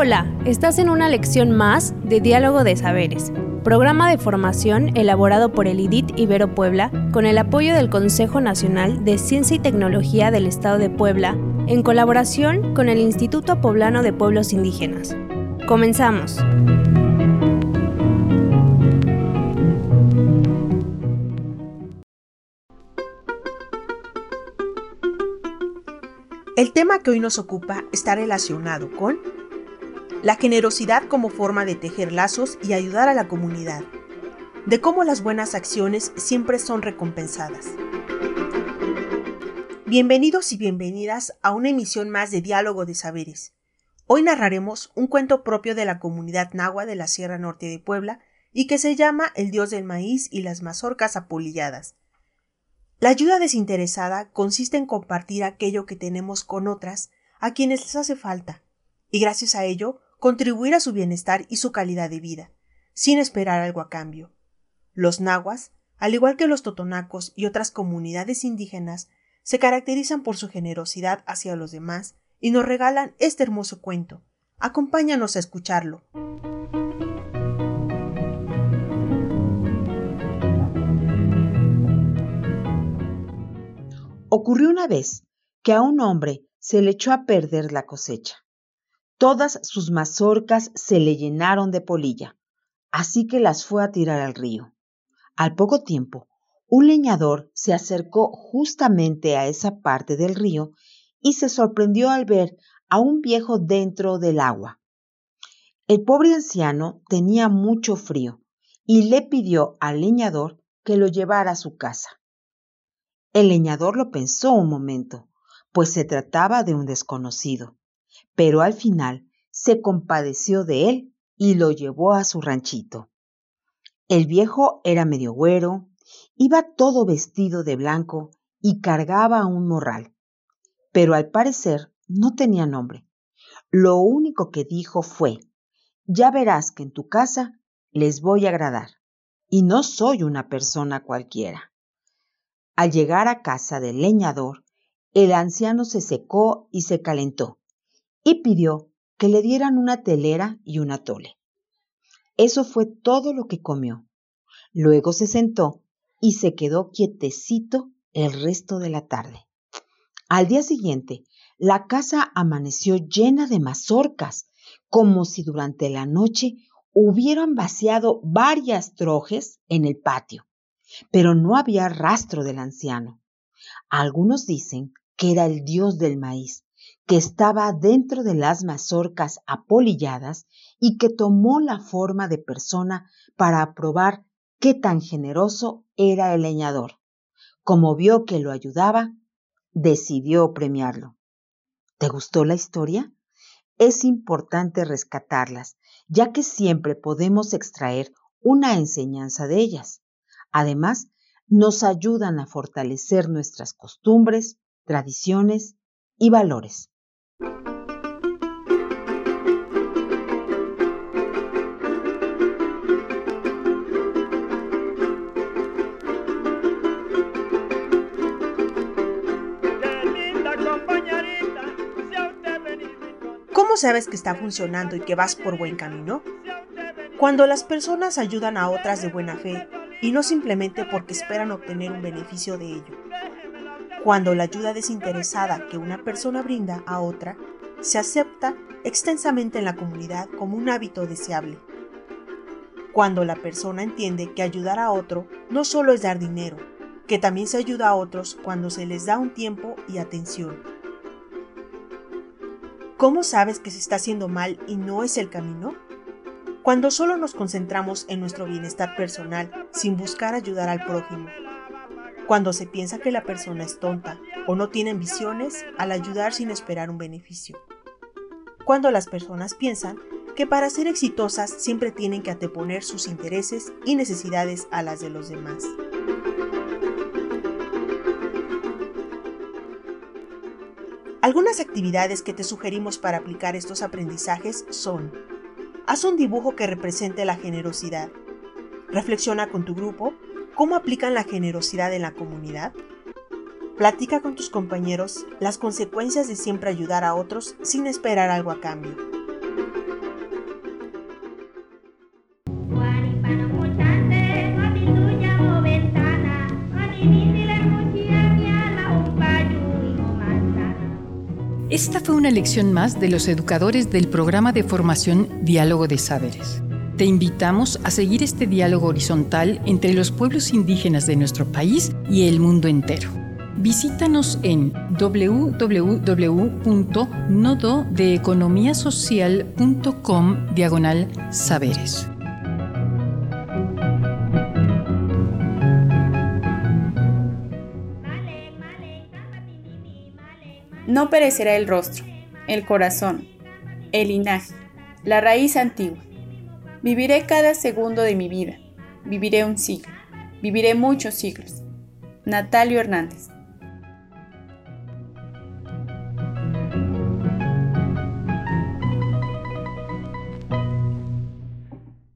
Hola, estás en una lección más de Diálogo de Saberes, programa de formación elaborado por el IDIT Ibero Puebla con el apoyo del Consejo Nacional de Ciencia y Tecnología del Estado de Puebla en colaboración con el Instituto Poblano de Pueblos Indígenas. Comenzamos. El tema que hoy nos ocupa está relacionado con la generosidad como forma de tejer lazos y ayudar a la comunidad, de cómo las buenas acciones siempre son recompensadas. Bienvenidos y bienvenidas a una emisión más de Diálogo de Saberes. Hoy narraremos un cuento propio de la comunidad nahua de la Sierra Norte de Puebla y que se llama El Dios del Maíz y las mazorcas apolilladas. La ayuda desinteresada consiste en compartir aquello que tenemos con otras a quienes les hace falta, y gracias a ello contribuir a su bienestar y su calidad de vida, sin esperar algo a cambio. Los nahuas, al igual que los totonacos y otras comunidades indígenas, se caracterizan por su generosidad hacia los demás y nos regalan este hermoso cuento. Acompáñanos a escucharlo. Ocurrió una vez que a un hombre se le echó a perder la cosecha. Todas sus mazorcas se le llenaron de polilla, así que las fue a tirar al río. Al poco tiempo, un leñador se acercó justamente a esa parte del río y se sorprendió al ver a un viejo dentro del agua. El pobre anciano tenía mucho frío y le pidió al leñador que lo llevara a su casa. El leñador lo pensó un momento, pues se trataba de un desconocido pero al final se compadeció de él y lo llevó a su ranchito. El viejo era medio güero, iba todo vestido de blanco y cargaba un morral, pero al parecer no tenía nombre. Lo único que dijo fue, ya verás que en tu casa les voy a agradar, y no soy una persona cualquiera. Al llegar a casa del leñador, el anciano se secó y se calentó, y pidió que le dieran una telera y una tole. Eso fue todo lo que comió. Luego se sentó y se quedó quietecito el resto de la tarde. Al día siguiente, la casa amaneció llena de mazorcas, como si durante la noche hubieran vaciado varias trojes en el patio, pero no había rastro del anciano. Algunos dicen que era el dios del maíz, que estaba dentro de las mazorcas apolilladas y que tomó la forma de persona para probar qué tan generoso era el leñador. Como vio que lo ayudaba, decidió premiarlo. ¿Te gustó la historia? Es importante rescatarlas, ya que siempre podemos extraer una enseñanza de ellas. Además, nos ayudan a fortalecer nuestras costumbres, tradiciones y valores. Sabes que está funcionando y que vas por buen camino? Cuando las personas ayudan a otras de buena fe y no simplemente porque esperan obtener un beneficio de ello. Cuando la ayuda desinteresada que una persona brinda a otra se acepta extensamente en la comunidad como un hábito deseable. Cuando la persona entiende que ayudar a otro no solo es dar dinero, que también se ayuda a otros cuando se les da un tiempo y atención ¿Cómo sabes que se está haciendo mal y no es el camino? Cuando solo nos concentramos en nuestro bienestar personal sin buscar ayudar al prójimo. Cuando se piensa que la persona es tonta o no tiene ambiciones al ayudar sin esperar un beneficio. Cuando las personas piensan que para ser exitosas siempre tienen que anteponer sus intereses y necesidades a las de los demás. Algunas actividades que te sugerimos para aplicar estos aprendizajes son Haz un dibujo que represente la generosidad. Reflexiona con tu grupo cómo aplican la generosidad en la comunidad. Platica con tus compañeros las consecuencias de siempre ayudar a otros sin esperar algo a cambio. Esta fue una lección más de los educadores del programa de formación Diálogo de Saberes. Te invitamos a seguir este diálogo horizontal entre los pueblos indígenas de nuestro país y el mundo entero. Visítanos en www.nododeeconomiasocial.com diagonal saberes. No perecerá el rostro, el corazón, el linaje, la raíz antigua. Viviré cada segundo de mi vida. Viviré un siglo. Viviré muchos siglos. Natalio Hernández.